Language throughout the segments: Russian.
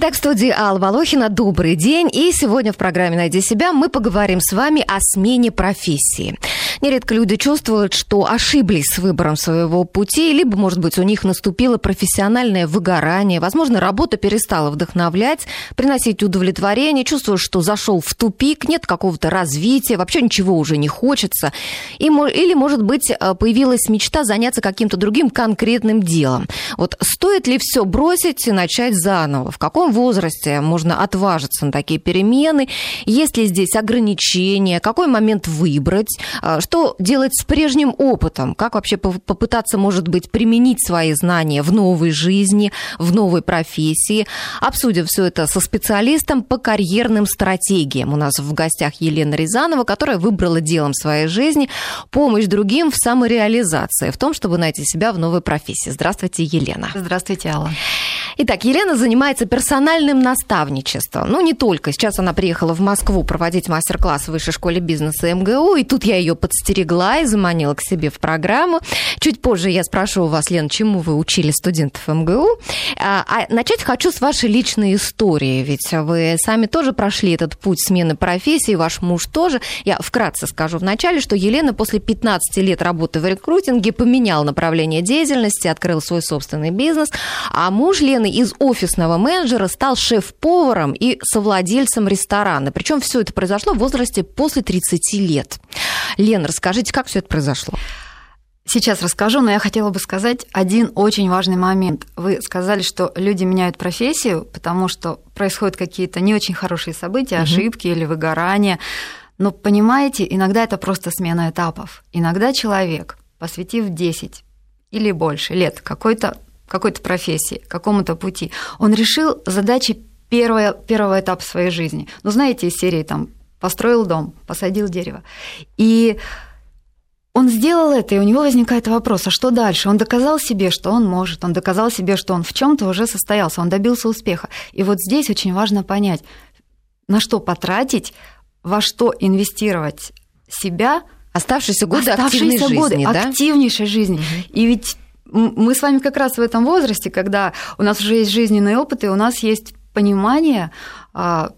Итак, в студии Алла Волохина. Добрый день. И сегодня в программе «Найди себя» мы поговорим с вами о смене профессии. Нередко люди чувствуют, что ошиблись с выбором своего пути, либо, может быть, у них наступило профессиональное выгорание, возможно, работа перестала вдохновлять, приносить удовлетворение, чувствуют, что зашел в тупик, нет какого-то развития, вообще ничего уже не хочется. Или, может быть, э, появилась мечта заняться каким-то другим конкретным делом. Вот стоит ли все бросить и начать заново? В каком возрасте можно отважиться на такие перемены? Есть ли здесь ограничения? Какой момент выбрать? А, что делать с прежним опытом? Как вообще попытаться, может быть, применить свои знания в новой жизни, в новой профессии? Обсудим все это со специалистом по карьерным стратегиям. У нас в гостях Елена Рязанова, которая выбрала делом своей жизни помощь другим в самореализации, в том, чтобы найти себя в новой профессии. Здравствуйте, Елена. Здравствуйте, Алла. Итак, Елена занимается персональным наставничеством. Ну, не только. Сейчас она приехала в Москву проводить мастер-класс в Высшей школе бизнеса МГУ, и тут я ее подстерегла и заманила к себе в программу. Чуть позже я спрошу у вас, Лен, чему вы учили студентов МГУ. А, а начать хочу с вашей личной истории, ведь вы сами тоже прошли этот путь смены профессии, ваш муж тоже. Я вкратце скажу вначале, что Елена после 15 лет работы в рекрутинге поменял направление деятельности, открыл свой собственный бизнес, а муж Лены из офисного менеджера стал шеф-поваром и совладельцем ресторана. Причем все это произошло в возрасте после 30 лет. Лена, расскажите, как все это произошло? Сейчас расскажу, но я хотела бы сказать один очень важный момент. Вы сказали, что люди меняют профессию, потому что происходят какие-то не очень хорошие события, угу. ошибки или выгорания. Но понимаете, иногда это просто смена этапов. Иногда человек, посвятив 10 или больше лет какой-то какой-то профессии, какому-то пути, он решил задачи первого, первого этапа своей жизни. Ну, знаете, из серии там построил дом, посадил дерево. И он сделал это, и у него возникает вопрос, а что дальше? Он доказал себе, что он может, он доказал себе, что он в чем-то уже состоялся, он добился успеха. И вот здесь очень важно понять, на что потратить, во что инвестировать себя. Оставшиеся годы оставшиеся активной годы жизни, да? активнейшей жизни. Угу. И ведь мы с вами как раз в этом возрасте, когда у нас уже есть жизненный опыт, и у нас есть понимание а,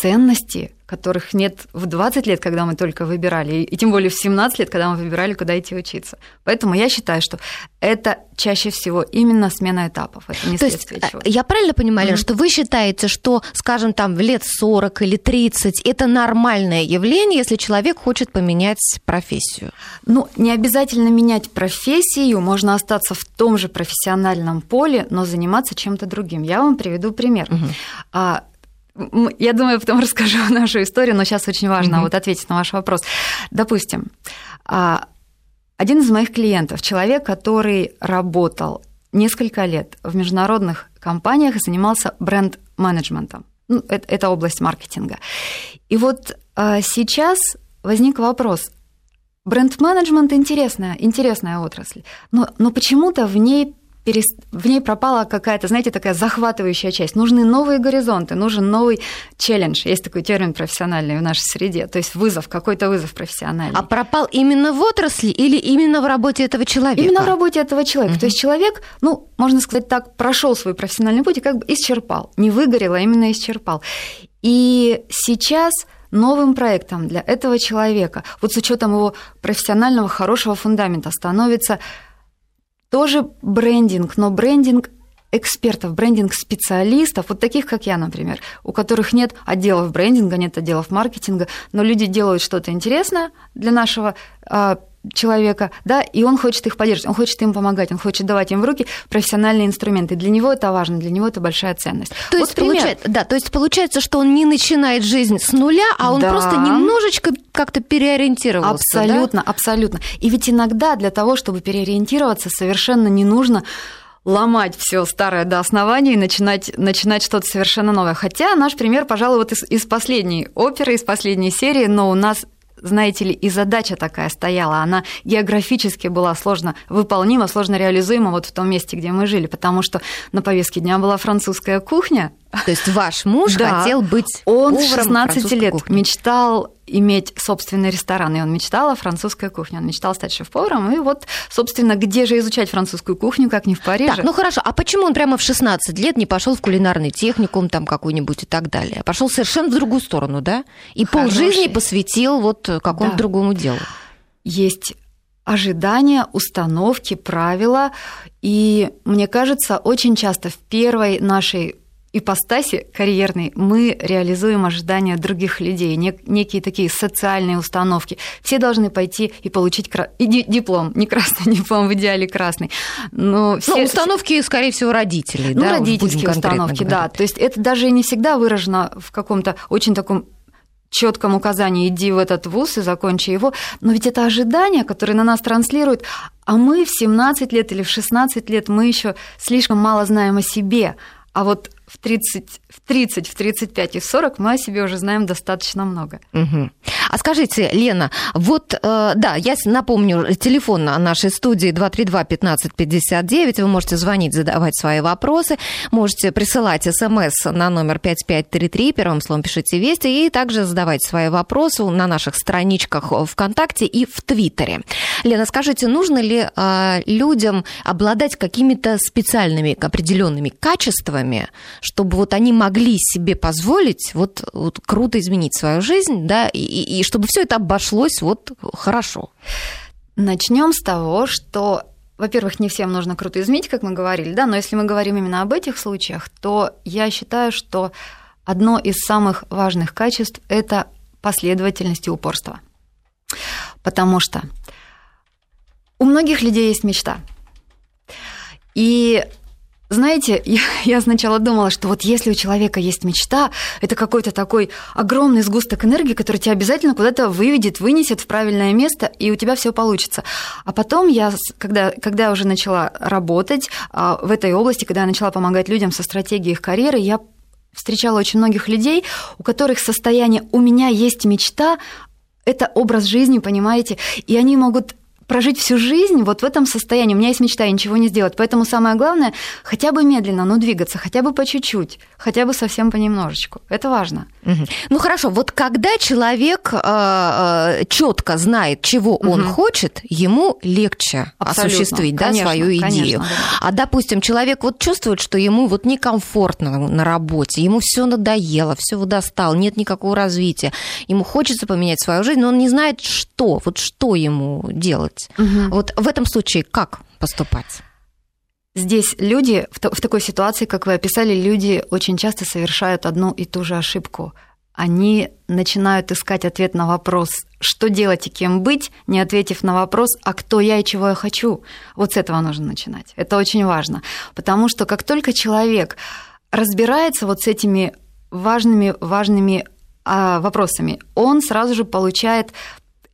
ценности которых нет в 20 лет, когда мы только выбирали, и тем более в 17 лет, когда мы выбирали, куда идти учиться. Поэтому я считаю, что это чаще всего именно смена этапов. Это не То есть, чего я правильно понимаю, mm-hmm. что вы считаете, что, скажем, там в лет 40 или 30 это нормальное явление, если человек хочет поменять профессию? Ну, не обязательно менять профессию, можно остаться в том же профессиональном поле, но заниматься чем-то другим. Я вам приведу пример. Mm-hmm. Я думаю, потом расскажу нашу историю, но сейчас очень важно mm-hmm. вот ответить на ваш вопрос. Допустим, а, один из моих клиентов, человек, который работал несколько лет в международных компаниях и занимался бренд-менеджментом. Ну, это, это область маркетинга. И вот а, сейчас возник вопрос. Бренд-менеджмент интересная, интересная отрасль, но, но почему-то в ней в ней пропала какая-то, знаете, такая захватывающая часть. Нужны новые горизонты, нужен новый челлендж. Есть такой термин профессиональный в нашей среде, то есть вызов, какой-то вызов профессиональный. А пропал именно в отрасли или именно в работе этого человека? Именно в работе этого человека. Угу. То есть человек, ну, можно сказать так, прошел свой профессиональный путь и как бы исчерпал. Не выгорел, а именно исчерпал. И сейчас новым проектом для этого человека, вот с учетом его профессионального хорошего фундамента, становится тоже брендинг, но брендинг экспертов, брендинг-специалистов, вот таких, как я, например, у которых нет отделов брендинга, нет отделов маркетинга, но люди делают что-то интересное для нашего а, человека, да, и он хочет их поддерживать, он хочет им помогать, он хочет давать им в руки профессиональные инструменты. Для него это важно, для него это большая ценность. То вот есть, получается, да, то есть получается, что он не начинает жизнь с нуля, а он да. просто немножечко как-то переориентировался. Абсолютно, да? абсолютно. И ведь иногда для того, чтобы переориентироваться, совершенно не нужно ломать все старое до основания и начинать, начинать что-то совершенно новое. Хотя наш пример, пожалуй, вот из, из последней оперы, из последней серии, но у нас знаете ли, и задача такая стояла. Она географически была сложно выполнима, сложно реализуема вот в том месте, где мы жили, потому что на повестке дня была французская кухня. То есть ваш муж да, хотел быть Он с 16 лет кухни. мечтал иметь собственный ресторан, и он мечтал о французской кухне, он мечтал стать шеф-поваром, и вот, собственно, где же изучать французскую кухню, как не в Париже. Так, ну хорошо, а почему он прямо в 16 лет не пошел в кулинарный техникум там какой-нибудь и так далее? Пошел совершенно в другую сторону, да? И Хороший. полжизни посвятил вот какому-то да. другому делу. Есть ожидания, установки, правила. И мне кажется, очень часто в первой нашей ипостаси карьерной мы реализуем ожидания других людей, некие такие социальные установки. Все должны пойти и получить кра... и диплом, не красный диплом, в идеале красный. Но ну, все... Ну, установки, скорее всего, родителей, ну, да? родительские установки, да. То есть это даже не всегда выражено в каком-то очень таком четком указании иди в этот вуз и закончи его, но ведь это ожидания, которые на нас транслируют, а мы в 17 лет или в 16 лет мы еще слишком мало знаем о себе, а вот в 30, в 30, в 35 и в 40 мы о себе уже знаем достаточно много. Угу. А скажите, Лена, вот, э, да, я напомню, телефон на нашей студии 232-1559, вы можете звонить, задавать свои вопросы, можете присылать смс на номер 5533, первым словом пишите «Вести», и также задавать свои вопросы на наших страничках ВКонтакте и в Твиттере. Лена, скажите, нужно ли э, людям обладать какими-то специальными определенными качествами, чтобы вот они могли себе позволить вот, вот круто изменить свою жизнь, да, и, и чтобы все это обошлось вот хорошо. Начнем с того, что во-первых, не всем нужно круто изменить, как мы говорили, да, но если мы говорим именно об этих случаях, то я считаю, что одно из самых важных качеств – это последовательность и упорство. Потому что у многих людей есть мечта. И знаете, я, я сначала думала, что вот если у человека есть мечта, это какой-то такой огромный сгусток энергии, который тебя обязательно куда-то выведет, вынесет в правильное место, и у тебя все получится. А потом я, когда, когда я уже начала работать а, в этой области, когда я начала помогать людям со стратегией их карьеры, я встречала очень многих людей, у которых состояние «у меня есть мечта», это образ жизни, понимаете, и они могут прожить всю жизнь вот в этом состоянии. У меня есть мечта, ничего не сделать. Поэтому самое главное хотя бы медленно, но двигаться, хотя бы по чуть-чуть, хотя бы совсем понемножечку. Это важно. Угу. Ну хорошо, вот когда человек э, э, четко знает, чего угу. он хочет, ему легче Абсолютно. осуществить да, свою идею. Конечно, да. А допустим, человек вот чувствует, что ему вот некомфортно на работе, ему все надоело, все достал, нет никакого развития, ему хочется поменять свою жизнь, но он не знает, что, вот что ему делать делать. Угу. Вот в этом случае как поступать? Здесь люди в, в такой ситуации, как вы описали, люди очень часто совершают одну и ту же ошибку. Они начинают искать ответ на вопрос, что делать и кем быть, не ответив на вопрос, а кто я и чего я хочу. Вот с этого нужно начинать. Это очень важно. Потому что как только человек разбирается вот с этими важными, важными а, вопросами, он сразу же получает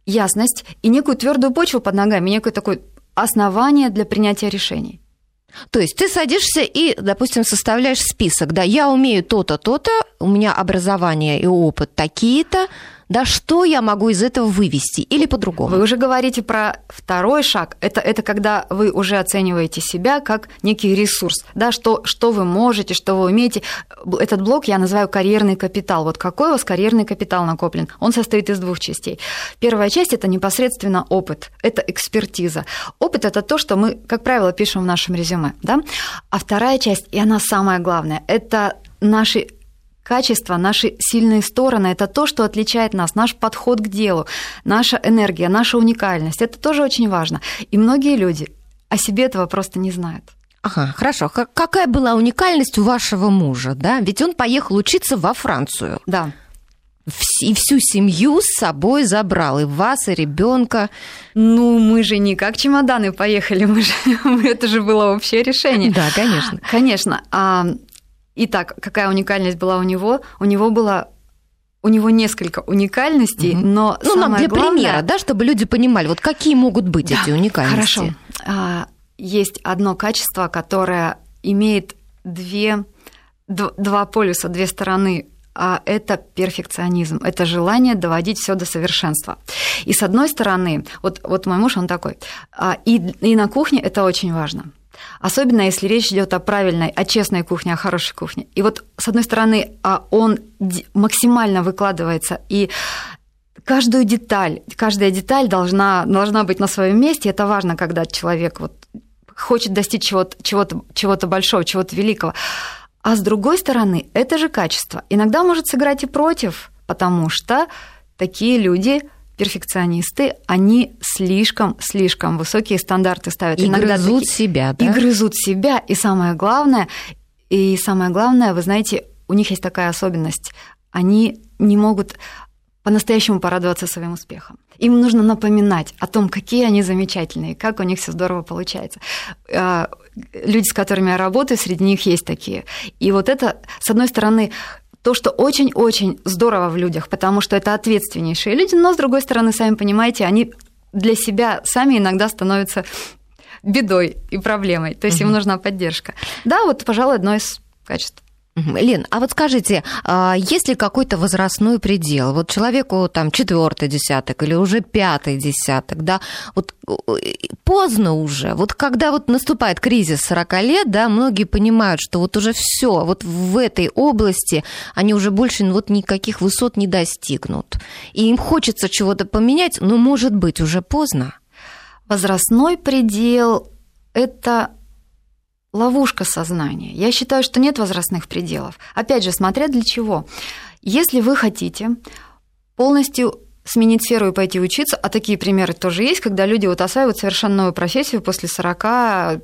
ясность и некую твердую почву под ногами, некое такое основание для принятия решений. То есть ты садишься и, допустим, составляешь список, да, я умею то-то, то-то, у меня образование и опыт такие-то, да что я могу из этого вывести или по-другому? Вы уже говорите про второй шаг. Это, это когда вы уже оцениваете себя как некий ресурс, да, что, что вы можете, что вы умеете. Этот блок я называю карьерный капитал. Вот какой у вас карьерный капитал накоплен? Он состоит из двух частей. Первая часть – это непосредственно опыт, это экспертиза. Опыт – это то, что мы, как правило, пишем в нашем резюме, да? А вторая часть, и она самая главная, это наши Качество, наши сильные стороны – это то, что отличает нас, наш подход к делу, наша энергия, наша уникальность. Это тоже очень важно. И многие люди о себе этого просто не знают. Ага, хорошо. Какая была уникальность у вашего мужа, да? Ведь он поехал учиться во Францию. Да. И всю семью с собой забрал, и вас, и ребенка. Ну, мы же не как чемоданы поехали, мы же, это же было общее решение. Да, конечно. Конечно. А Итак, какая уникальность была у него? У него было у него несколько уникальностей, угу. но ну, самое нам для главное... примера, да, чтобы люди понимали, вот какие могут быть да, эти уникальности. Хорошо. А, есть одно качество, которое имеет две, два полюса, две стороны а это перфекционизм, это желание доводить все до совершенства. И с одной стороны, вот, вот мой муж, он такой, а, и, и на кухне это очень важно. Особенно если речь идет о правильной, о честной кухне, о хорошей кухне. И вот, с одной стороны, а, он максимально выкладывается и каждую деталь, каждая деталь должна, должна быть на своем месте. Это важно, когда человек вот хочет достичь чего-то, чего-то, чего-то большого, чего-то великого. А с другой стороны, это же качество. Иногда может сыграть и против, потому что такие люди перфекционисты, они слишком, слишком высокие стандарты ставят. И Иногда грызут такие, себя, да? И грызут себя. И самое главное, и самое главное, вы знаете, у них есть такая особенность. Они не могут по-настоящему порадоваться своим успехам. Им нужно напоминать о том, какие они замечательные, как у них все здорово получается. А, люди, с которыми я работаю, среди них есть такие. И вот это, с одной стороны, то, что очень-очень здорово в людях, потому что это ответственнейшие люди, но, с другой стороны, сами понимаете, они для себя сами иногда становятся бедой и проблемой. То есть угу. им нужна поддержка. Да, вот, пожалуй, одно из качеств. Лен, а вот скажите, а есть ли какой-то возрастной предел? Вот человеку там четвертый десяток или уже пятый десяток, да, вот э, поздно уже, вот когда вот наступает кризис 40 лет, да, многие понимают, что вот уже все, вот в этой области они уже больше вот никаких высот не достигнут. И им хочется чего-то поменять, но может быть уже поздно. Возрастной предел – это ловушка сознания. Я считаю, что нет возрастных пределов. Опять же, смотря для чего. Если вы хотите полностью сменить сферу и пойти учиться, а такие примеры тоже есть, когда люди вот осваивают совершенно новую профессию после 40,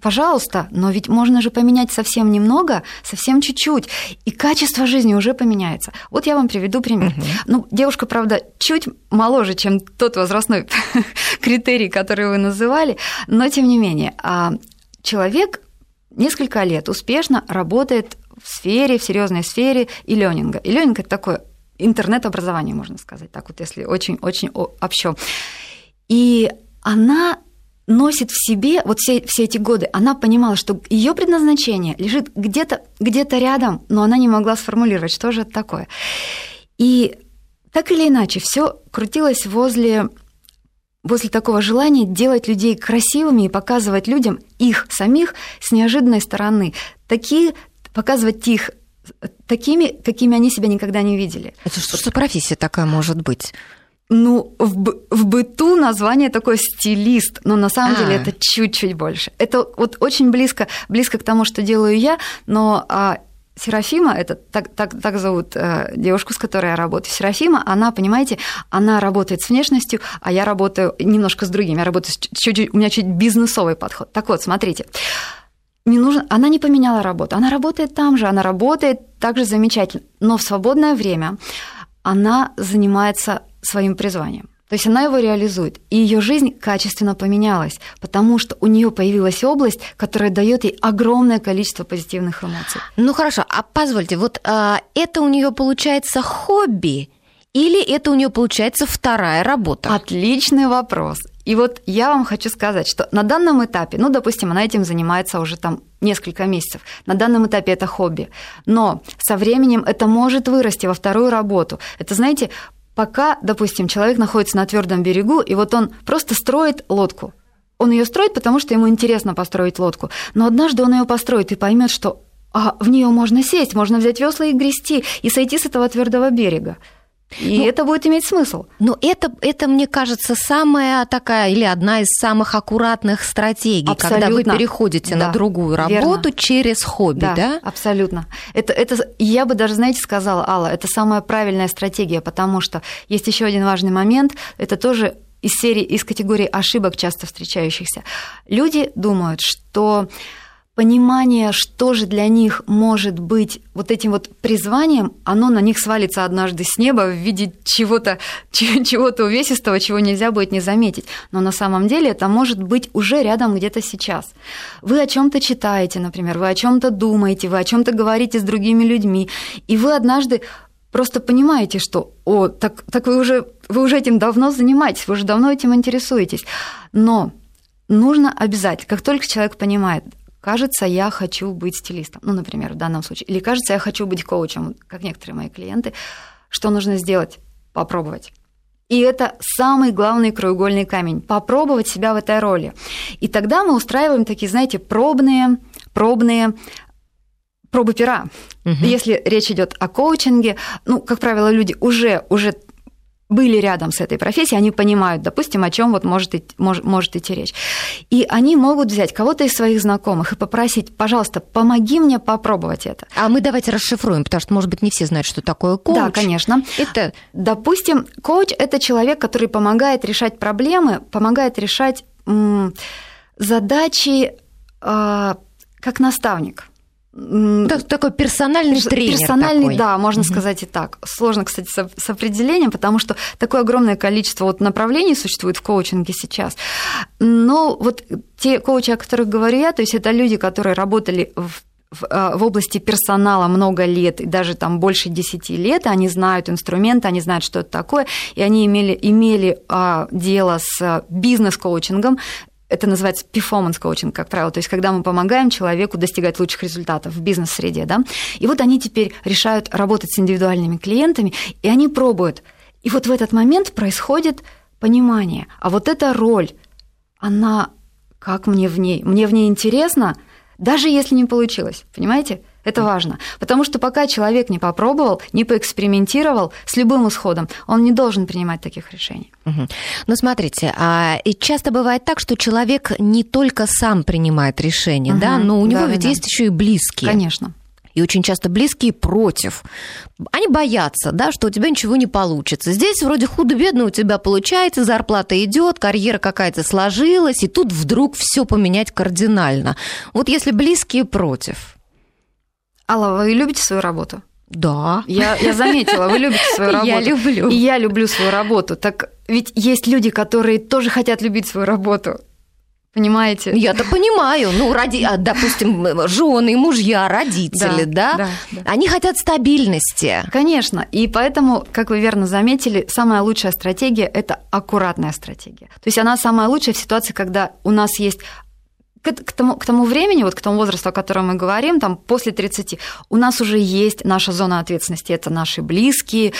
пожалуйста, но ведь можно же поменять совсем немного, совсем чуть-чуть, и качество жизни уже поменяется. Вот я вам приведу пример. Угу. Ну, девушка, правда, чуть моложе, чем тот возрастной критерий, который вы называли, но тем не менее, а человек несколько лет успешно работает в сфере, в серьезной сфере и ленинга. И ленинг это такое интернет-образование, можно сказать, так вот, если очень-очень общо. И она носит в себе вот все, все эти годы, она понимала, что ее предназначение лежит где-то где рядом, но она не могла сформулировать, что же это такое. И так или иначе, все крутилось возле возле такого желания делать людей красивыми и показывать людям их самих с неожиданной стороны. Такие, показывать их такими, какими они себя никогда не видели. Это что, что профессия такая может быть? Ну, в, в быту название такое стилист, но на самом а. деле это чуть-чуть больше. Это вот очень близко, близко к тому, что делаю я, но а, Серафима, это так, так, так зовут э, девушку, с которой я работаю. Серафима, она, понимаете, она работает с внешностью, а я работаю немножко с другими. Я работаю с чуть, у меня чуть бизнесовый подход. Так вот, смотрите, не нужно, она не поменяла работу, она работает там же, она работает также замечательно, но в свободное время она занимается своим призванием. То есть она его реализует, и ее жизнь качественно поменялась, потому что у нее появилась область, которая дает ей огромное количество позитивных эмоций. Ну хорошо, а позвольте, вот а, это у нее получается хобби или это у нее получается вторая работа? Отличный вопрос. И вот я вам хочу сказать, что на данном этапе, ну, допустим, она этим занимается уже там несколько месяцев. На данном этапе это хобби. Но со временем это может вырасти во вторую работу. Это, знаете, пока, допустим, человек находится на твердом берегу, и вот он просто строит лодку. Он ее строит, потому что ему интересно построить лодку. Но однажды он ее построит и поймет, что а, в нее можно сесть, можно взять весла и грести, и сойти с этого твердого берега. И ну, это будет иметь смысл. Но это, это, мне кажется, самая такая или одна из самых аккуратных стратегий, абсолютно. когда вы переходите да, на другую работу верно. через хобби, да? да? Абсолютно. Это, это, я бы даже, знаете, сказала, Алла, это самая правильная стратегия, потому что есть еще один важный момент, это тоже из серии, из категории ошибок, часто встречающихся. Люди думают, что понимание, что же для них может быть вот этим вот призванием, оно на них свалится однажды с неба в виде чего-то чего-то увесистого, чего нельзя будет не заметить. Но на самом деле это может быть уже рядом где-то сейчас. Вы о чем-то читаете, например, вы о чем-то думаете, вы о чем-то говорите с другими людьми, и вы однажды просто понимаете, что о, так, так вы уже вы уже этим давно занимаетесь, вы уже давно этим интересуетесь. Но нужно обязательно, как только человек понимает, кажется, я хочу быть стилистом, ну, например, в данном случае, или кажется, я хочу быть коучем, как некоторые мои клиенты, что нужно сделать? Попробовать. И это самый главный краеугольный камень – попробовать себя в этой роли. И тогда мы устраиваем такие, знаете, пробные, пробные пробы пера. Угу. Если речь идет о коучинге, ну, как правило, люди уже, уже были рядом с этой профессией, они понимают, допустим, о чем вот может, идти, может, идти речь. И они могут взять кого-то из своих знакомых и попросить, пожалуйста, помоги мне попробовать это. А мы давайте расшифруем, потому что, может быть, не все знают, что такое коуч. Да, конечно. Это, допустим, коуч – это человек, который помогает решать проблемы, помогает решать задачи э, как наставник – так, такой персональный тренер. Персональный, такой. да, можно угу. сказать и так. Сложно, кстати, с, с определением, потому что такое огромное количество вот направлений существует в коучинге сейчас. Но вот те коучи, о которых говорю я, то есть это люди, которые работали в в, в области персонала много лет, и даже там больше 10 лет, они знают инструменты, они знают, что это такое, и они имели, имели а, дело с бизнес-коучингом, это называется performance коучинг, как правило, то есть когда мы помогаем человеку достигать лучших результатов в бизнес-среде, да, и вот они теперь решают работать с индивидуальными клиентами, и они пробуют. И вот в этот момент происходит понимание, а вот эта роль, она, как мне в ней, мне в ней интересно, даже если не получилось, понимаете? Это важно. Потому что пока человек не попробовал, не поэкспериментировал с любым исходом, он не должен принимать таких решений. Угу. Ну, смотрите, а, и часто бывает так, что человек не только сам принимает решение, угу. да, но у него да, ведь да. есть еще и близкие. Конечно и очень часто близкие против. Они боятся, да, что у тебя ничего не получится. Здесь вроде худо-бедно у тебя получается, зарплата идет, карьера какая-то сложилась, и тут вдруг все поменять кардинально. Вот если близкие против, Алла, вы любите свою работу? Да. Я, я заметила, вы любите свою работу. Я люблю. И я люблю свою работу. Так ведь есть люди, которые тоже хотят любить свою работу. Понимаете? Я-то понимаю. Ну, ради, а, допустим, жены, мужья, родители, да, да? да, да? Они хотят стабильности. Конечно. И поэтому, как вы верно заметили, самая лучшая стратегия – это аккуратная стратегия. То есть она самая лучшая в ситуации, когда у нас есть к, к, тому, к тому времени, вот к тому возрасту, о котором мы говорим, там после 30, у нас уже есть наша зона ответственности, это наши близкие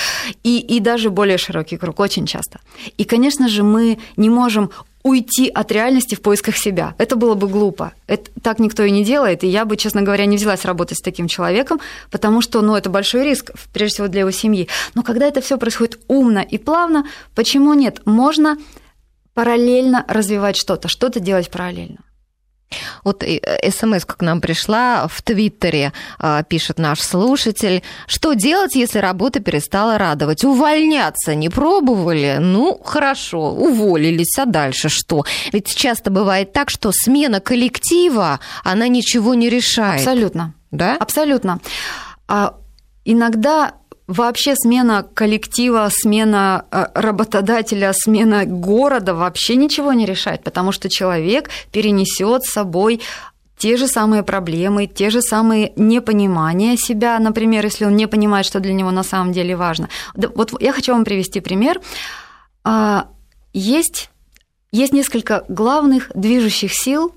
и, и даже более широкий круг очень часто. И, конечно же, мы не можем уйти от реальности в поисках себя. Это было бы глупо. Это, так никто и не делает, и я бы, честно говоря, не взялась работать с таким человеком, потому что ну, это большой риск, прежде всего для его семьи. Но когда это все происходит умно и плавно, почему нет? Можно параллельно развивать что-то, что-то делать параллельно. Вот э, смс к нам пришла в Твиттере, а, пишет наш слушатель. Что делать, если работа перестала радовать? Увольняться не пробовали? Ну, хорошо, уволились, а дальше что? Ведь часто бывает так, что смена коллектива, она ничего не решает. Абсолютно. Да? Абсолютно. А иногда вообще смена коллектива, смена э, работодателя, смена города вообще ничего не решает, потому что человек перенесет с собой те же самые проблемы, те же самые непонимания себя, например, если он не понимает, что для него на самом деле важно. Вот я хочу вам привести пример. А, есть, есть несколько главных движущих сил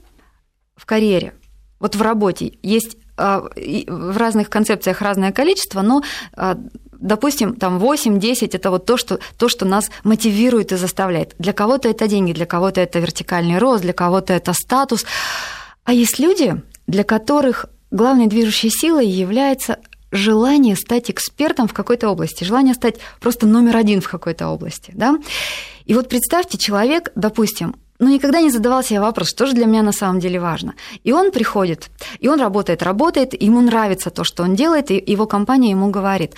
в карьере, вот в работе. Есть в разных концепциях разное количество, но а, допустим, там 8-10 это вот то что, то, что нас мотивирует и заставляет. Для кого-то это деньги, для кого-то это вертикальный рост, для кого-то это статус. А есть люди, для которых главной движущей силой является желание стать экспертом в какой-то области, желание стать просто номер один в какой-то области. Да? И вот представьте, человек, допустим, но никогда не задавал себе вопрос, что же для меня на самом деле важно. И он приходит, и он работает, работает, ему нравится то, что он делает, и его компания ему говорит,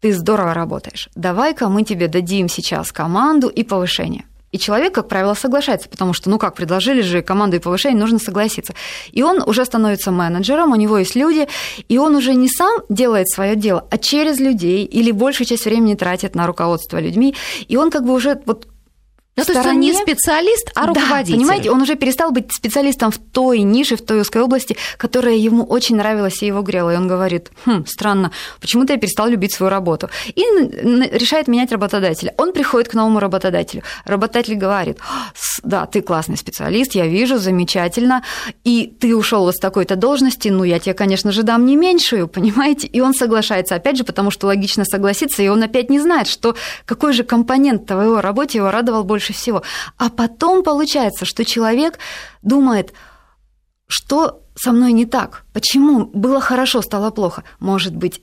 ты здорово работаешь, давай-ка мы тебе дадим сейчас команду и повышение. И человек, как правило, соглашается, потому что, ну как, предложили же команду и повышение, нужно согласиться. И он уже становится менеджером, у него есть люди, и он уже не сам делает свое дело, а через людей, или большую часть времени тратит на руководство людьми, и он как бы уже вот ну, то есть он не специалист, а руководитель. Да, понимаете, он уже перестал быть специалистом в той нише, в той узкой области, которая ему очень нравилась и его грела. И он говорит, хм, странно, почему-то я перестал любить свою работу. И решает менять работодателя. Он приходит к новому работодателю. Работодатель говорит, да, ты классный специалист, я вижу, замечательно, и ты ушел вот с такой-то должности, ну, я тебе, конечно же, дам не меньшую, понимаете? И он соглашается, опять же, потому что логично согласиться, и он опять не знает, что какой же компонент в его работе его радовал больше больше всего. А потом получается, что человек думает, что со мной не так? Почему было хорошо, стало плохо? Может быть,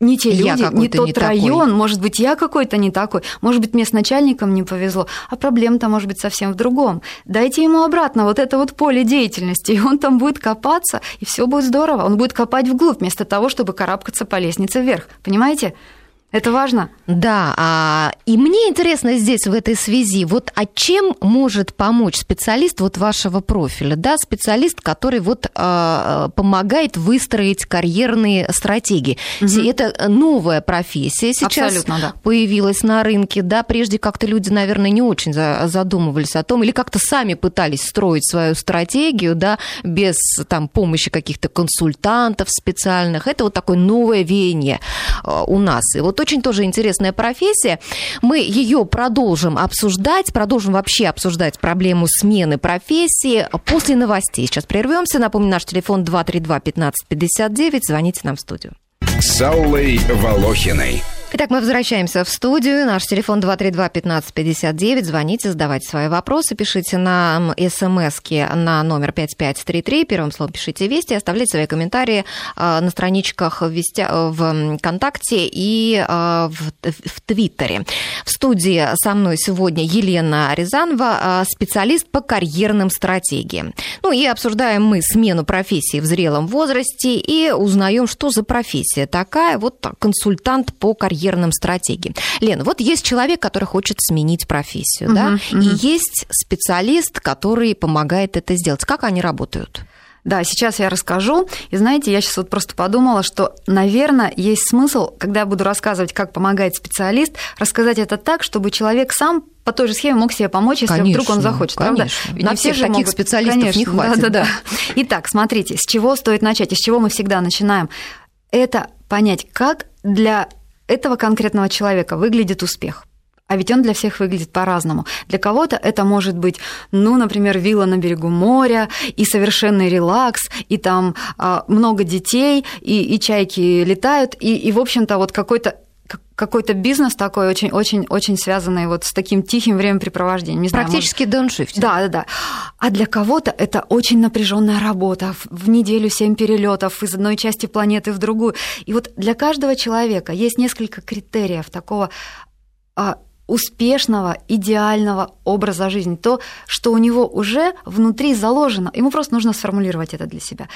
не те люди, не тот не район, такой. может быть, я какой-то не такой, может быть, мне с начальником не повезло, а проблема-то может быть совсем в другом. Дайте ему обратно вот это вот поле деятельности, и он там будет копаться, и все будет здорово. Он будет копать вглубь, вместо того, чтобы карабкаться по лестнице вверх. Понимаете? Это важно? Да, а, и мне интересно здесь в этой связи, вот а чем может помочь специалист вот вашего профиля, да, специалист, который вот а, помогает выстроить карьерные стратегии. Угу. Это новая профессия сейчас да. появилась на рынке, да, прежде как-то люди, наверное, не очень задумывались о том, или как-то сами пытались строить свою стратегию, да, без там помощи каких-то консультантов специальных. Это вот такое новое веяние а, у нас. И вот очень тоже интересная профессия. Мы ее продолжим обсуждать, продолжим вообще обсуждать проблему смены профессии после новостей. Сейчас прервемся. Напомню, наш телефон 232 1559. Звоните нам в студию. С Аллой Волохиной. Итак, мы возвращаемся в студию. Наш телефон 232-1559. Звоните, задавайте свои вопросы, пишите нам смс на номер 5533. Первым словом пишите «Вести», оставляйте свои комментарии а, на страничках в ВКонтакте и а, в, в Твиттере. В студии со мной сегодня Елена Рязанова, а, специалист по карьерным стратегиям. Ну и обсуждаем мы смену профессии в зрелом возрасте и узнаем, что за профессия такая. Вот консультант по карьерным карьерным стратегиям. Лена, вот есть человек, который хочет сменить профессию, uh-huh, да, uh-huh. и есть специалист, который помогает это сделать. Как они работают? Да, сейчас я расскажу. И знаете, я сейчас вот просто подумала, что, наверное, есть смысл, когда я буду рассказывать, как помогает специалист, рассказать это так, чтобы человек сам по той же схеме мог себе помочь, если конечно, вдруг он захочет. Конечно. Правда? На всех таких могут... специалистов конечно, не хватит. Да, да, да. Итак, смотрите, с чего стоит начать, и с чего мы всегда начинаем. Это понять, как для этого конкретного человека выглядит успех. А ведь он для всех выглядит по-разному. Для кого-то это может быть, ну, например, вилла на берегу моря, и совершенный релакс, и там а, много детей, и, и чайки летают, и, и в общем-то, вот какой-то какой-то бизнес такой очень, очень, очень связанный вот с таким тихим времяпрепровождением. Не Практически знаю, может... Да, да, да. А для кого-то это очень напряженная работа. В неделю семь перелетов из одной части планеты в другую. И вот для каждого человека есть несколько критериев такого а, успешного, идеального образа жизни, то, что у него уже внутри заложено. Ему просто нужно сформулировать это для себя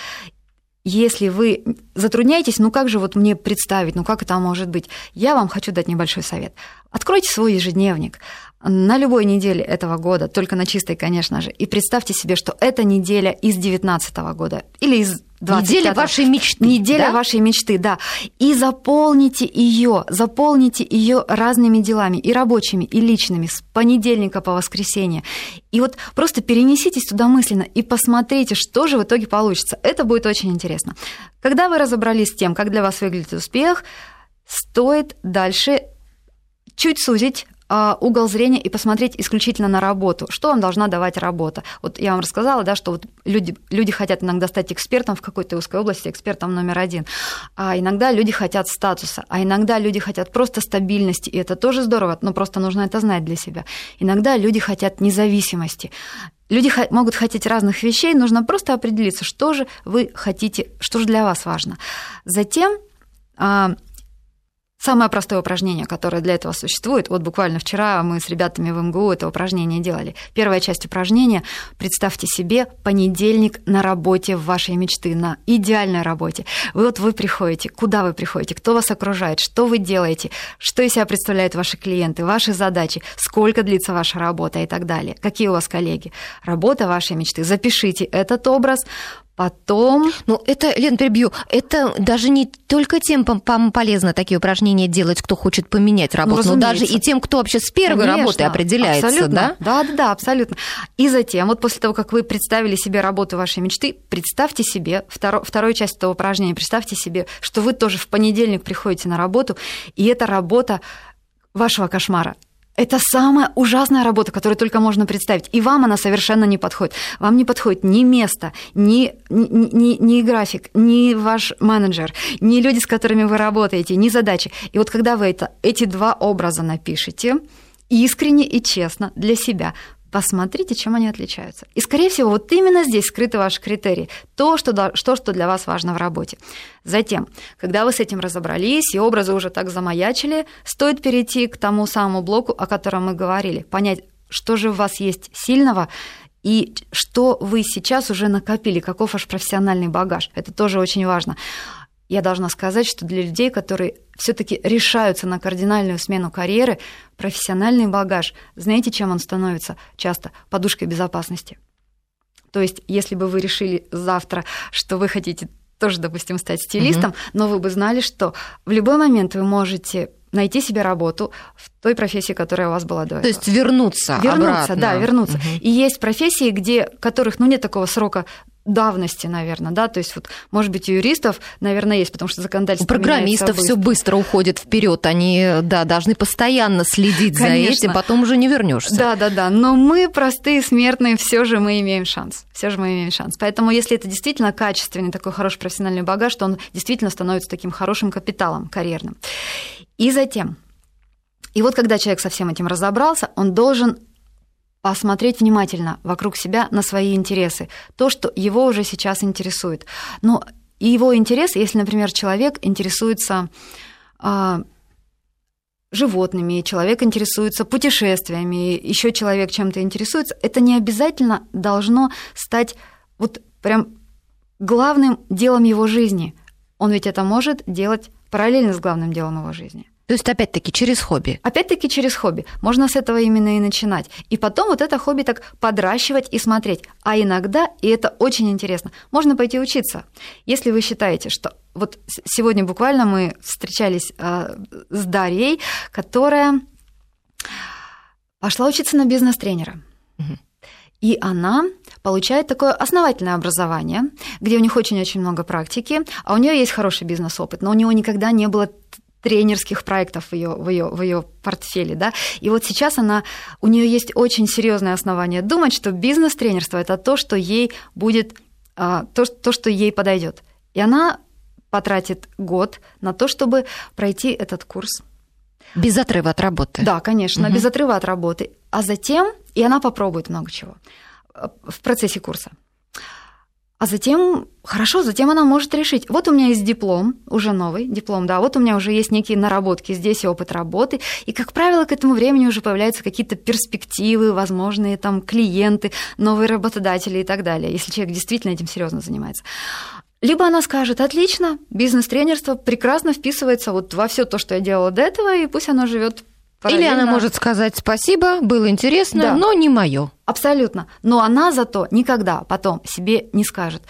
если вы затрудняетесь, ну как же вот мне представить, ну как это может быть, я вам хочу дать небольшой совет. Откройте свой ежедневник на любой неделе этого года, только на чистой, конечно же, и представьте себе, что это неделя из 19 года или из 25 Неделя вашей мечты. Неделя да? вашей мечты, да. И заполните ее, заполните ее разными делами, и рабочими, и личными, с понедельника по воскресенье. И вот просто перенеситесь туда мысленно и посмотрите, что же в итоге получится. Это будет очень интересно. Когда вы разобрались с тем, как для вас выглядит успех, стоит дальше чуть сузить угол зрения и посмотреть исключительно на работу. Что вам должна давать работа? Вот я вам рассказала, да, что вот люди, люди хотят иногда стать экспертом в какой-то узкой области, экспертом номер один. А иногда люди хотят статуса, а иногда люди хотят просто стабильности, и это тоже здорово, но просто нужно это знать для себя. Иногда люди хотят независимости. Люди могут хотеть разных вещей, нужно просто определиться, что же вы хотите, что же для вас важно. Затем а, Самое простое упражнение, которое для этого существует, вот буквально вчера мы с ребятами в МГУ это упражнение делали. Первая часть упражнения – представьте себе понедельник на работе вашей мечты, на идеальной работе. Вы вот вы приходите, куда вы приходите, кто вас окружает, что вы делаете, что из себя представляют ваши клиенты, ваши задачи, сколько длится ваша работа и так далее, какие у вас коллеги. Работа вашей мечты. Запишите этот образ, Потом... Ну, это, Лен, перебью, это даже не только тем полезно такие упражнения делать, кто хочет поменять работу, ну, но даже и тем, кто вообще с первой Конечно, работы определяется, абсолютно. да? Да, да, да, абсолютно. И затем, вот после того, как вы представили себе работу вашей мечты, представьте себе, второ, вторую часть этого упражнения, представьте себе, что вы тоже в понедельник приходите на работу, и это работа вашего кошмара. Это самая ужасная работа, которую только можно представить. И вам она совершенно не подходит. Вам не подходит ни место, ни, ни, ни, ни график, ни ваш менеджер, ни люди, с которыми вы работаете, ни задачи. И вот когда вы это, эти два образа напишете, искренне и честно для себя, посмотрите, чем они отличаются. И, скорее всего, вот именно здесь скрыты ваши критерии, то, что, что, что для вас важно в работе. Затем, когда вы с этим разобрались и образы уже так замаячили, стоит перейти к тому самому блоку, о котором мы говорили, понять, что же у вас есть сильного, и что вы сейчас уже накопили, каков ваш профессиональный багаж. Это тоже очень важно. Я должна сказать, что для людей, которые все-таки решаются на кардинальную смену карьеры, профессиональный багаж, знаете, чем он становится часто? Подушкой безопасности. То есть, если бы вы решили завтра, что вы хотите тоже, допустим, стать стилистом, угу. но вы бы знали, что в любой момент вы можете найти себе работу в той профессии, которая у вас была до этого. То есть вернуться Вернуться, обратно. да, вернуться. Угу. И есть профессии, где, которых, ну, нет такого срока давности, наверное, да, то есть вот, может быть, у юристов, наверное, есть, потому что законодательство У программистов все быстро уходит вперед, они, да, должны постоянно следить Конечно. за этим, потом уже не вернешься. Да, да, да, но мы простые смертные, все же мы имеем шанс, все же мы имеем шанс. Поэтому, если это действительно качественный такой хороший профессиональный багаж, то он действительно становится таким хорошим капиталом карьерным. И затем, и вот когда человек со всем этим разобрался, он должен посмотреть внимательно вокруг себя на свои интересы, то, что его уже сейчас интересует. Но его интерес, если, например, человек интересуется а, животными, человек интересуется путешествиями, еще человек чем-то интересуется, это не обязательно должно стать вот прям главным делом его жизни. Он ведь это может делать параллельно с главным делом его жизни. То есть, опять-таки, через хобби. Опять-таки, через хобби. Можно с этого именно и начинать. И потом вот это хобби так подращивать и смотреть. А иногда, и это очень интересно, можно пойти учиться. Если вы считаете, что вот сегодня буквально мы встречались э, с Дарьей, которая пошла учиться на бизнес-тренера. Угу. И она получает такое основательное образование, где у них очень-очень много практики, а у нее есть хороший бизнес-опыт, но у нее никогда не было тренерских проектов в ее, в ее, в ее портфеле. Да? И вот сейчас она, у нее есть очень серьезное основание думать, что бизнес-тренерство это то, что ей будет, а, то, то, что ей подойдет. И она потратит год на то, чтобы пройти этот курс. Без отрыва от работы. Да, конечно, угу. без отрыва от работы. А затем, и она попробует много чего э, в процессе курса. А затем, хорошо, затем она может решить, вот у меня есть диплом, уже новый диплом, да, вот у меня уже есть некие наработки здесь опыт работы, и, как правило, к этому времени уже появляются какие-то перспективы, возможные там клиенты, новые работодатели и так далее, если человек действительно этим серьезно занимается. Либо она скажет, отлично, бизнес-тренерство прекрасно вписывается вот во все то, что я делала до этого, и пусть оно живет Параллельно... Или она может сказать спасибо, было интересно, да. но не мое. Абсолютно. Но она зато никогда потом себе не скажет,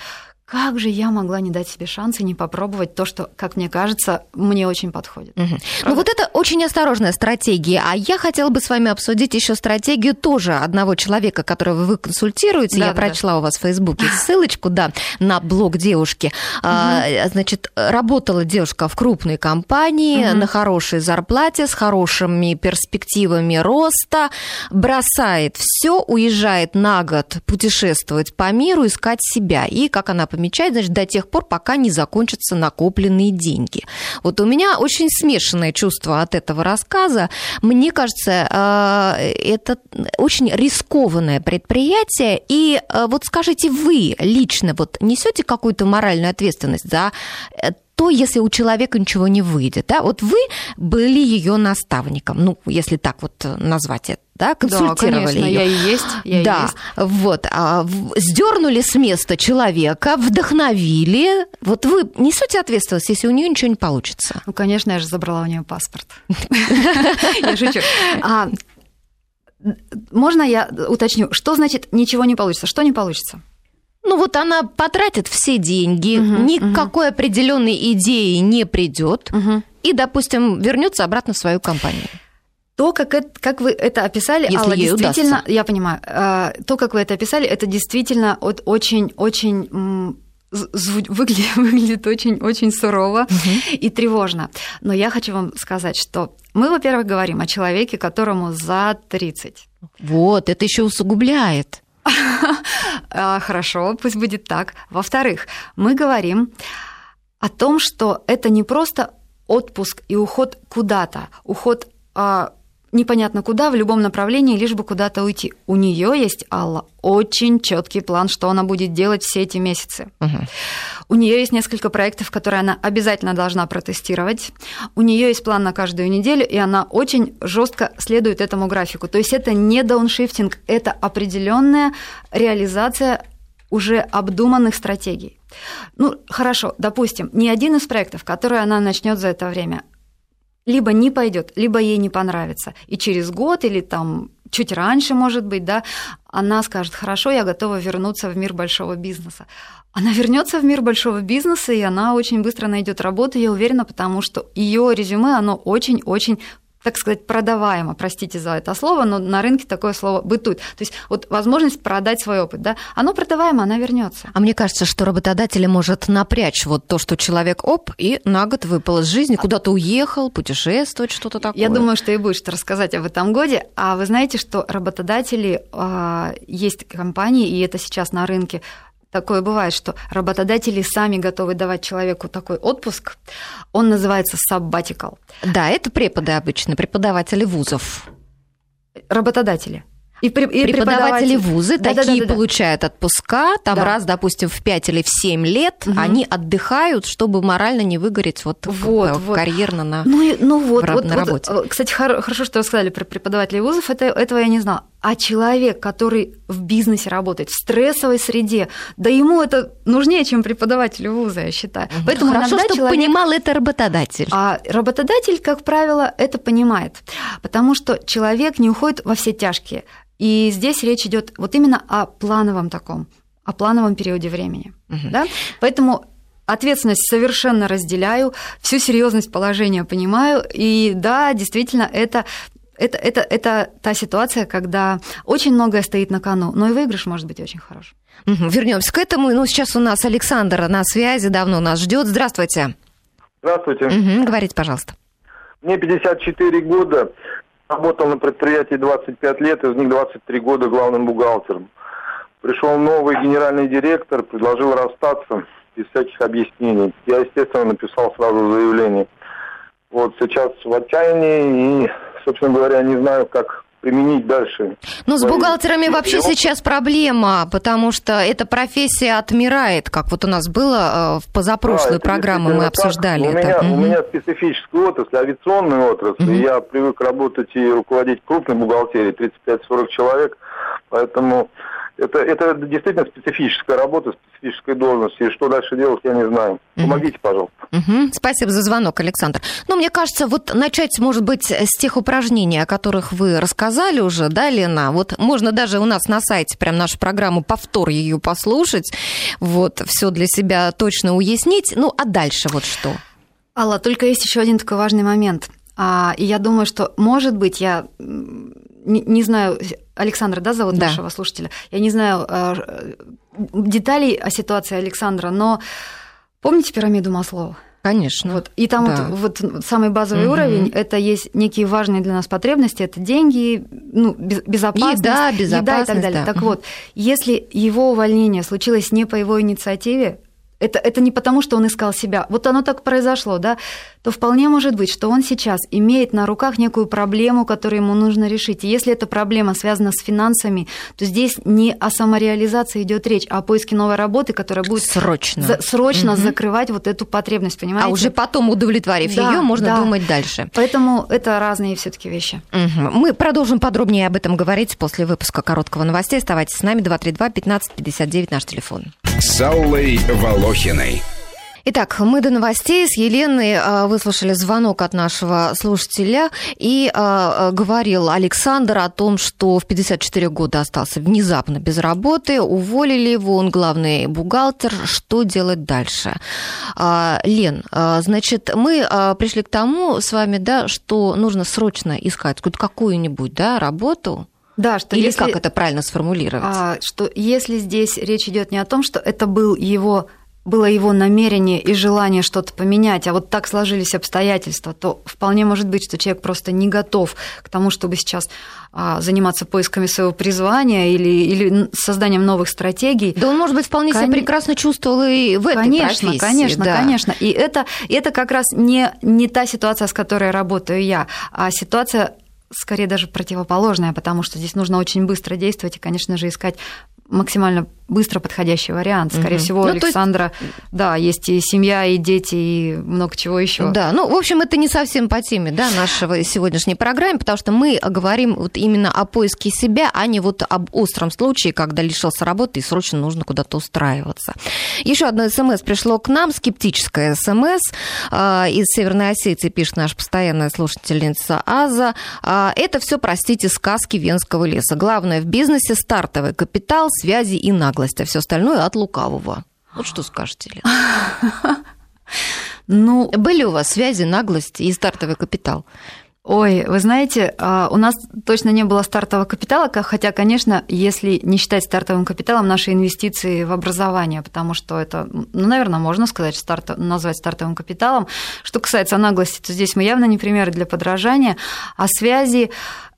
как же я могла не дать себе шанс и не попробовать то, что, как мне кажется, мне очень подходит. Угу. Ну вот это очень осторожная стратегия. А я хотела бы с вами обсудить еще стратегию тоже одного человека, которого вы консультируете. Да, я да, прочла да. у вас в Фейсбуке ссылочку, да, на блог девушки. Угу. А, значит, работала девушка в крупной компании угу. на хорошей зарплате, с хорошими перспективами роста, бросает все, уезжает на год путешествовать по миру, искать себя. И, как она помечать, значит, до тех пор, пока не закончатся накопленные деньги. Вот у меня очень смешанное чувство от этого рассказа. Мне кажется, э, это очень рискованное предприятие. И э, вот скажите, вы лично вот несете какую-то моральную ответственность за э, то, если у человека ничего не выйдет. Да? Вот вы были ее наставником, ну, если так вот назвать это да, консультировали да, конечно, ее. я и есть. Я да, и есть. вот, а, сдернули с места человека, вдохновили. Вот вы несете ответственность, если у нее ничего не получится? Ну, конечно, я же забрала у нее паспорт. Я шучу. А, можно я уточню, что значит ничего не получится? Что не получится? Ну вот она потратит все деньги, угу, никакой угу. определенной идеи не придет угу. и, допустим, вернется обратно в свою компанию. То, как, это, как вы это описали, Если Алла, действительно, удастся. я понимаю, а, то, как вы это описали, это действительно очень-очень выглядит, выглядит очень-очень сурово угу. и тревожно. Но я хочу вам сказать, что мы, во-первых, говорим о человеке, которому за 30. Вот, это еще усугубляет. А, хорошо, пусть будет так. Во-вторых, мы говорим о том, что это не просто отпуск и уход куда-то, уход а, непонятно куда, в любом направлении, лишь бы куда-то уйти. У нее есть, Алла, очень четкий план, что она будет делать все эти месяцы. Угу. У нее есть несколько проектов, которые она обязательно должна протестировать. У нее есть план на каждую неделю, и она очень жестко следует этому графику. То есть это не дауншифтинг, это определенная реализация уже обдуманных стратегий. Ну, хорошо, допустим, ни один из проектов, который она начнет за это время, либо не пойдет, либо ей не понравится. И через год или там чуть раньше, может быть, да, она скажет, хорошо, я готова вернуться в мир большого бизнеса. Она вернется в мир большого бизнеса, и она очень быстро найдет работу, я уверена, потому что ее резюме, оно очень-очень так сказать, продаваемо, простите за это слово, но на рынке такое слово бытует. То есть вот возможность продать свой опыт, да, оно продаваемо, она вернется. А мне кажется, что работодатель может напрячь вот то, что человек оп, и на год выпал из жизни, куда-то уехал, путешествовать, что-то такое. Я думаю, что и будешь рассказать об этом годе. А вы знаете, что работодатели, а, есть компании, и это сейчас на рынке, Такое бывает, что работодатели сами готовы давать человеку такой отпуск. Он называется sabbatical. Да, это преподы обычно, преподаватели вузов. Работодатели. И, при, и преподаватели вузы да, такие да, да, да, получают отпуска, там да. раз, допустим, в 5 или в 7 лет угу. они отдыхают, чтобы морально не выгореть вот, вот, в, вот. карьерно на, ну, ну вот, в, вот, на работе. Вот, кстати, хорошо, что вы сказали про преподавателей вузов, это, этого я не знала. А человек, который в бизнесе работает, в стрессовой среде, да ему это нужнее, чем преподаватель вуза, я считаю. Угу. Поэтому Хорошо, чтобы человек... понимал это работодатель. А работодатель, как правило, это понимает, потому что человек не уходит во все тяжкие. И здесь речь идет вот именно о плановом таком, о плановом периоде времени. Угу. Да? Поэтому ответственность совершенно разделяю, всю серьезность положения понимаю. И да, действительно, это это, это, это та ситуация, когда очень многое стоит на кону, но и выигрыш может быть очень хорош. Угу, вернемся к этому. Ну, сейчас у нас Александр на связи, давно нас ждет. Здравствуйте. Здравствуйте. Угу, говорите, пожалуйста. Мне 54 года. Работал на предприятии 25 лет, из них 23 года главным бухгалтером. Пришел новый генеральный директор, предложил расстаться без всяких объяснений. Я, естественно, написал сразу заявление. Вот сейчас в отчаянии и, собственно говоря, не знаю, как применить дальше. Ну, с бухгалтерами вообще сейчас проблема, потому что эта профессия отмирает, как вот у нас было э, в позапрошлой да, программе мы обсуждали так. это. У меня, у меня специфическая отрасль, авиационная отрасль, угу. я привык работать и руководить крупной бухгалтерией, 35-40 человек, поэтому это, это действительно специфическая работа, специфическая должность. И что дальше делать, я не знаю. Помогите, пожалуйста. Угу. Спасибо за звонок, Александр. Ну, мне кажется, вот начать, может быть, с тех упражнений, о которых вы рассказали уже, да, Лена? Вот можно даже у нас на сайте прям нашу программу повтор ее послушать, вот, все для себя точно уяснить. Ну, а дальше вот что? Алла, только есть еще один такой важный момент. А, и я думаю, что, может быть, я не, не знаю, Александра, да, зовут да. нашего слушателя? Я не знаю э, деталей о ситуации Александра, но помните пирамиду Маслова? Конечно. Вот. И там да. вот, вот самый базовый угу. уровень это есть некие важные для нас потребности, это деньги, ну, безопасность, еда, безопасность, еда и так далее. Да. Так вот, если его увольнение случилось не по его инициативе, это, это не потому, что он искал себя. Вот оно так произошло, да, то вполне может быть, что он сейчас имеет на руках некую проблему, которую ему нужно решить. И если эта проблема связана с финансами, то здесь не о самореализации идет речь, а о поиске новой работы, которая будет срочно, за, срочно угу. закрывать вот эту потребность, понимаете? А уже потом, удовлетворив да, ее, можно да. думать дальше. Поэтому это разные все-таки вещи. Угу. Мы продолжим подробнее об этом говорить после выпуска короткого новостей. Оставайтесь с нами 232 15 59 наш телефон. С Аллой Волохиной. Итак, мы до новостей с Еленой а, выслушали звонок от нашего слушателя, и а, говорил Александр о том, что в 54 года остался внезапно без работы, уволили его, он главный бухгалтер, что делать дальше? А, Лен, значит, мы пришли к тому с вами, да, что нужно срочно искать какую-нибудь да, работу, да, что Или если, как это правильно сформулировать? А, что если здесь речь идет не о том, что это был его было его намерение и желание что-то поменять, а вот так сложились обстоятельства, то вполне может быть, что человек просто не готов к тому, чтобы сейчас а, заниматься поисками своего призвания или, или созданием новых стратегий. Да он, может быть, вполне Кон... себя прекрасно чувствовал и в этой конечно, профессии. Конечно, да. конечно. И это, это как раз не, не та ситуация, с которой работаю я, а ситуация скорее даже противоположное, потому что здесь нужно очень быстро действовать и, конечно же, искать максимально быстро подходящий вариант. Скорее угу. всего, ну, Александра, есть... да, есть и семья, и дети, и много чего еще. Да, ну, в общем, это не совсем по теме, да, нашего сегодняшней программы, потому что мы говорим вот именно о поиске себя, а не вот об остром случае, когда лишился работы и срочно нужно куда-то устраиваться. Еще одно смс пришло к нам, скептическое смс а, из Северной Осетии, пишет наша постоянная слушательница Аза. А, это все, простите, сказки Венского леса. Главное в бизнесе стартовый капитал, связи и наглость, а все остальное от лукавого. Вот что скажете, Лена? Ну, были у вас связи, наглость и стартовый капитал? Ой, вы знаете, а, у нас точно не было стартового капитала, хотя, конечно, если не считать стартовым капиталом наши инвестиции в образование, потому что это, ну, наверное, можно сказать, старт, назвать стартовым капиталом. Что касается наглости, то здесь мы явно не примеры для подражания, а связи,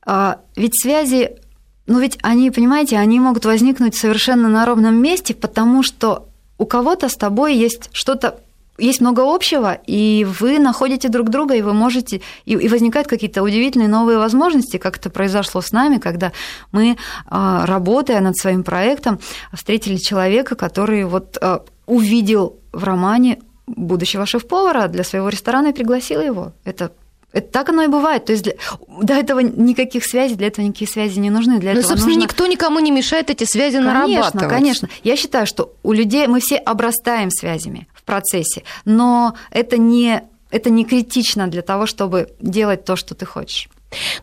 а, ведь связи ну ведь они, понимаете, они могут возникнуть совершенно на ровном месте, потому что у кого-то с тобой есть что-то есть много общего, и вы находите друг друга, и вы можете, и, и возникают какие-то удивительные новые возможности, как это произошло с нами, когда мы, а, работая над своим проектом, встретили человека, который вот а, увидел в романе будущего шеф-повара для своего ресторана и пригласил его. Это это так оно и бывает. То есть для, до этого никаких связей, для этого никакие связи не нужны. Для ну, этого собственно, нужно... никто никому не мешает эти связи конечно, нарабатывать. Конечно, Я считаю, что у людей мы все обрастаем связями в процессе, но это не, это не критично для того, чтобы делать то, что ты хочешь.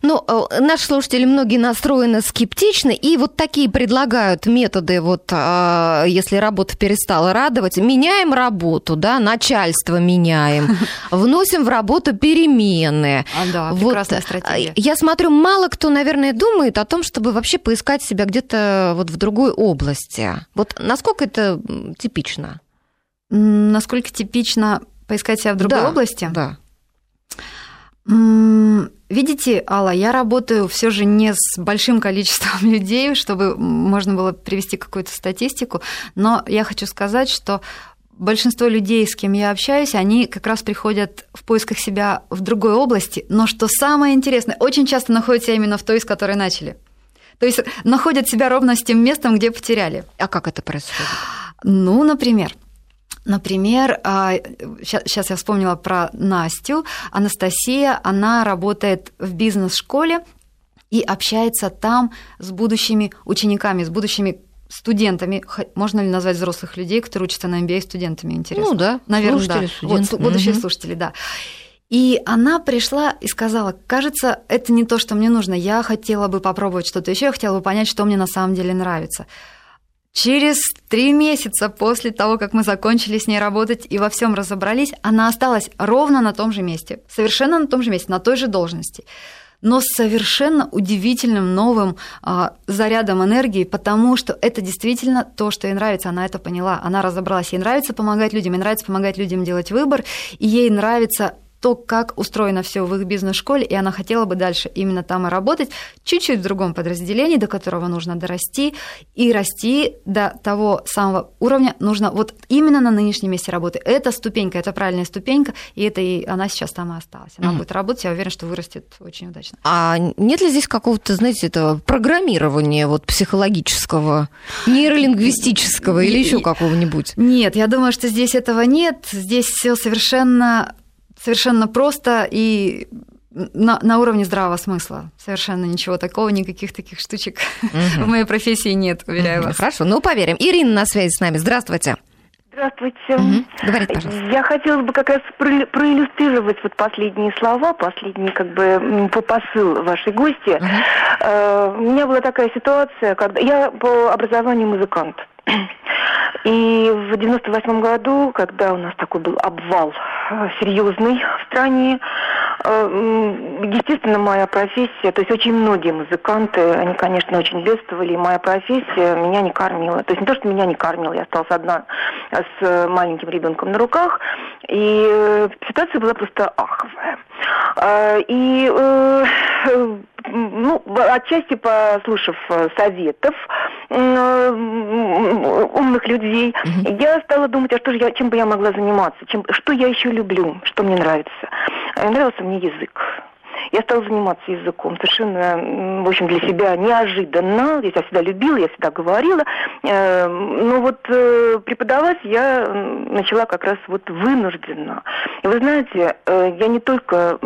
Ну, э, наши слушатели многие настроены скептично, и вот такие предлагают методы, вот а, если работа перестала радовать, меняем работу, да, начальство меняем, вносим в работу перемены. А, да, прекрасная вот, стратегия. Я смотрю, мало кто, наверное, думает о том, чтобы вообще поискать себя где-то вот в другой области. Вот насколько это типично? Насколько типично поискать себя в другой да, области? Да. Видите, Алла, я работаю все же не с большим количеством людей, чтобы можно было привести какую-то статистику, но я хочу сказать, что большинство людей, с кем я общаюсь, они как раз приходят в поисках себя в другой области, но что самое интересное, очень часто находят себя именно в той, с которой начали. То есть находят себя ровно с тем местом, где потеряли. А как это происходит? Ну, например, Например, сейчас а, я вспомнила про Настю. Анастасия, она работает в бизнес-школе и общается там с будущими учениками, с будущими студентами, можно ли назвать взрослых людей, которые учатся на MBA студентами, интересно? Ну да, наверное, слушатели, да. Студенты. Вот, будущие угу. слушатели, да. И она пришла и сказала, кажется, это не то, что мне нужно, я хотела бы попробовать что-то еще, я хотела бы понять, что мне на самом деле нравится. Через три месяца после того, как мы закончили с ней работать и во всем разобрались, она осталась ровно на том же месте, совершенно на том же месте, на той же должности но с совершенно удивительным новым а, зарядом энергии, потому что это действительно то, что ей нравится, она это поняла, она разобралась, ей нравится помогать людям, ей нравится помогать людям делать выбор, и ей нравится то, как устроено все в их бизнес-школе, и она хотела бы дальше именно там и работать, чуть-чуть в другом подразделении, до которого нужно дорасти, и расти до того самого уровня нужно вот именно на нынешнем месте работы. Это ступенька, это правильная ступенька, и это и она сейчас там и осталась. Она mm. будет работать, я уверена, что вырастет очень удачно. А нет ли здесь какого-то, знаете, этого программирования вот психологического, нейролингвистического или еще какого-нибудь? Нет, я думаю, что здесь этого нет. Здесь все совершенно совершенно просто и на, на уровне здравого смысла. Совершенно ничего такого, никаких таких штучек угу. в моей профессии нет, уверяю угу. вас. Хорошо, ну поверим. Ирина на связи с нами. Здравствуйте. Здравствуйте. Угу. Говорите, пожалуйста. Я хотела бы как раз проиллюстрировать вот последние слова, последний как бы посыл вашей гости. Угу. У меня была такая ситуация, когда я по образованию музыкант. И в 98 году, когда у нас такой был обвал э, серьезный в стране, э, естественно, моя профессия, то есть очень многие музыканты, они, конечно, очень бедствовали, и моя профессия меня не кормила. То есть не то, что меня не кормила, я осталась одна с маленьким ребенком на руках, и э, ситуация была просто аховая. И ну, отчасти послушав советов умных людей, угу. я стала думать, а что же я, чем бы я могла заниматься, чем, что я еще люблю, что мне нравится. Нравился мне язык. Я стала заниматься языком совершенно, в общем, для себя неожиданно. Я всегда любила, я всегда говорила. Э, но вот э, преподавать я начала как раз вот вынужденно. И вы знаете, э, я не только,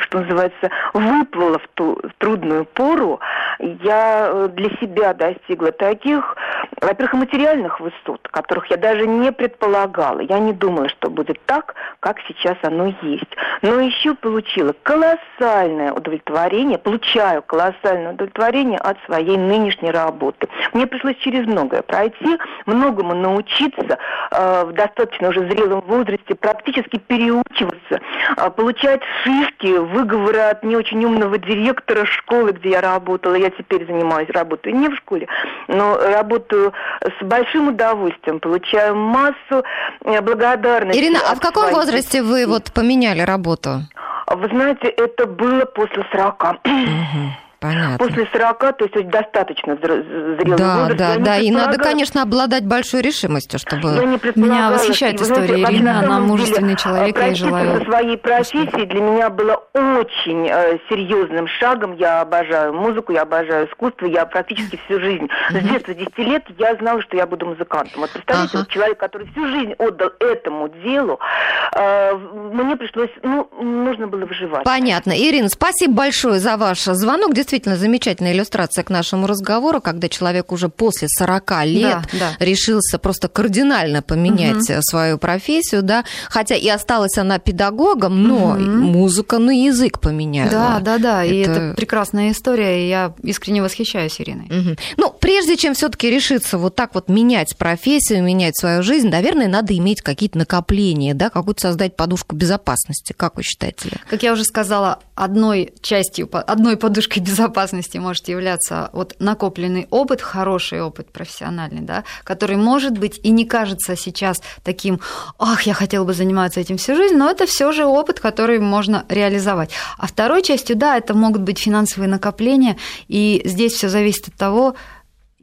что называется, выплыла в ту трудную пору, я для себя достигла таких, во-первых, материальных высот, которых я даже не предполагала. Я не думала, что будет так, как сейчас оно есть. Но еще получила колоссальное удовлетворение, получаю колоссальное удовлетворение от своей нынешней работы. Мне пришлось через многое пройти, многому научиться э, в достаточно уже зрелом возрасте, практически переучиваться, э, получать шишки, выговоры от не очень умного директора школы, где я работала. Я теперь занимаюсь, работаю не в школе, но работаю с большим удовольствием, получаю массу э, благодарности. Ирина, а в каком своих... возрасте вы вот поменяли работу? Вы знаете, это было после 40. Угу. Понятно. После 40, то есть достаточно зрелый да, возраст. Да, да, и надо, конечно, обладать большой решимостью, чтобы... Я не меня восхищает история знаете, Ирины, она мужественный деле, человек, я желаю... своей профессии для меня было очень э, серьезным шагом. Я обожаю музыку, я обожаю искусство, я практически всю жизнь, с детства 10 лет, я знала, что я буду музыкантом. Вот представляете, uh-huh. вот человек, который всю жизнь отдал этому делу, э, мне пришлось, ну, нужно было выживать. Понятно. Ирина, спасибо большое за ваш звонок. Действительно замечательная иллюстрация к нашему разговору, когда человек уже после 40 лет да, да. решился просто кардинально поменять угу. свою профессию, да, хотя и осталась она педагогом, но угу. музыка на язык поменяла. Да, да, да, это... и это прекрасная история, и я искренне восхищаюсь Ириной. Угу. Ну, прежде чем все таки решиться вот так вот менять профессию, менять свою жизнь, наверное, надо иметь какие-то накопления, да, какую-то создать подушку безопасности, как вы считаете? Как я уже сказала, одной частью, одной подушкой безопасности безопасности может являться вот накопленный опыт, хороший опыт профессиональный, да, который может быть и не кажется сейчас таким, ах, я хотел бы заниматься этим всю жизнь, но это все же опыт, который можно реализовать. А второй частью, да, это могут быть финансовые накопления, и здесь все зависит от того,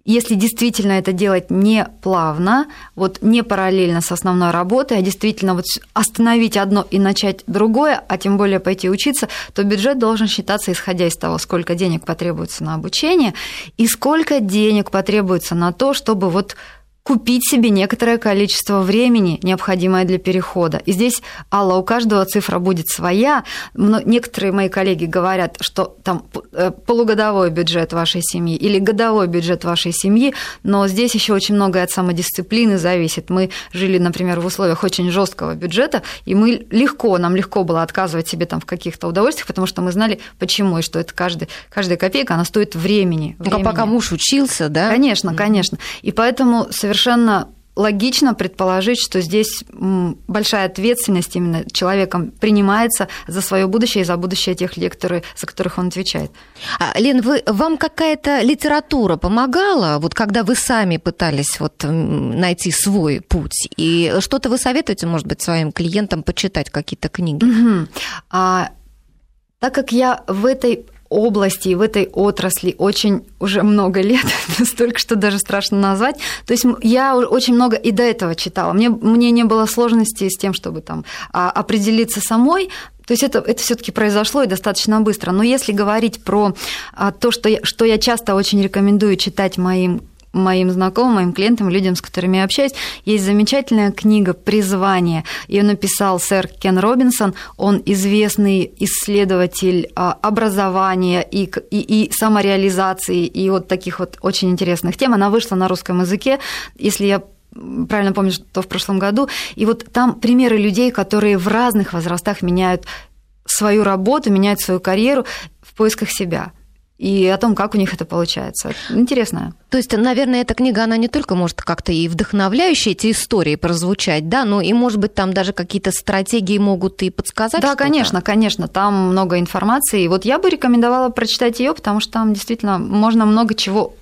если действительно это делать не плавно, вот не параллельно с основной работой, а действительно вот остановить одно и начать другое, а тем более пойти учиться, то бюджет должен считаться исходя из того, сколько денег потребуется на обучение и сколько денег потребуется на то, чтобы вот купить себе некоторое количество времени, необходимое для перехода. И здесь, Алла, у каждого цифра будет своя. Некоторые мои коллеги говорят, что там э, полугодовой бюджет вашей семьи или годовой бюджет вашей семьи, но здесь еще очень многое от самодисциплины зависит. Мы жили, например, в условиях очень жесткого бюджета, и мы легко, нам легко было отказывать себе там в каких-то удовольствиях, потому что мы знали, почему, и что это каждый, каждая копейка, она стоит времени. времени. А пока муж учился, да? Конечно, конечно. И поэтому совершенно совершенно логично предположить, что здесь большая ответственность именно человеком принимается за свое будущее и за будущее тех лекторов, за которых он отвечает. А, Лен, вы, вам какая-то литература помогала, вот когда вы сами пытались вот найти свой путь? И что-то вы советуете, может быть, своим клиентам почитать какие-то книги? Угу. А, так как я в этой области и в этой отрасли очень уже много лет, столько, что даже страшно назвать. То есть я очень много и до этого читала. Мне, мне не было сложности с тем, чтобы там а, определиться самой, то есть это, это все-таки произошло и достаточно быстро. Но если говорить про а, то, что я, что я часто очень рекомендую читать моим моим знакомым, моим клиентам, людям, с которыми я общаюсь, есть замечательная книга «Призвание». Ее написал сэр Кен Робинсон. Он известный исследователь а, образования и, и, и самореализации, и вот таких вот очень интересных тем. Она вышла на русском языке. Если я правильно помню, что в прошлом году. И вот там примеры людей, которые в разных возрастах меняют свою работу, меняют свою карьеру в поисках себя и о том, как у них это получается. Интересно. То есть, наверное, эта книга, она не только может как-то и вдохновляющие эти истории прозвучать, да, но и, может быть, там даже какие-то стратегии могут и подсказать. Да, конечно, конечно, там много информации. И вот я бы рекомендовала прочитать ее, потому что там действительно можно много чего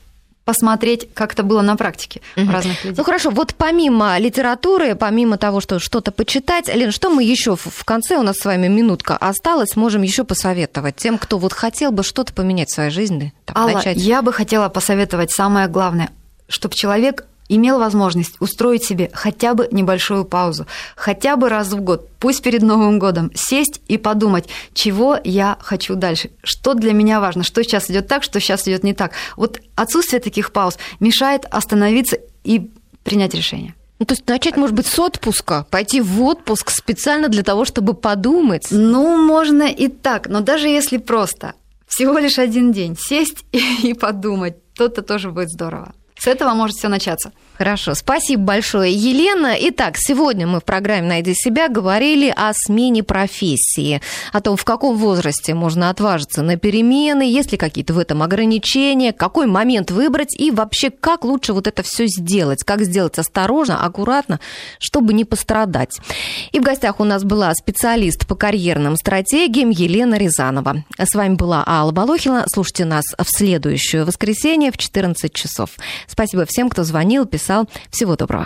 посмотреть, как это было на практике угу. разных людей. Ну хорошо, вот помимо литературы, помимо того, что что-то почитать, Лен, что мы еще в конце, у нас с вами минутка осталась, можем еще посоветовать тем, кто вот хотел бы что-то поменять в своей жизни? Так, Алла, начать? я бы хотела посоветовать самое главное, чтобы человек имел возможность устроить себе хотя бы небольшую паузу, хотя бы раз в год, пусть перед Новым годом, сесть и подумать, чего я хочу дальше, что для меня важно, что сейчас идет так, что сейчас идет не так. Вот отсутствие таких пауз мешает остановиться и принять решение. Ну, то есть начать, может быть, с отпуска, пойти в отпуск специально для того, чтобы подумать. Ну, можно и так, но даже если просто всего лишь один день сесть и подумать, то это тоже будет здорово. С этого может все начаться. Хорошо, спасибо большое, Елена. Итак, сегодня мы в программе «Найди себя» говорили о смене профессии, о том, в каком возрасте можно отважиться на перемены, есть ли какие-то в этом ограничения, какой момент выбрать и вообще как лучше вот это все сделать, как сделать осторожно, аккуратно, чтобы не пострадать. И в гостях у нас была специалист по карьерным стратегиям Елена Рязанова. С вами была Алла Балохина. Слушайте нас в следующее воскресенье в 14 часов. Спасибо всем, кто звонил, писал. Всего доброго.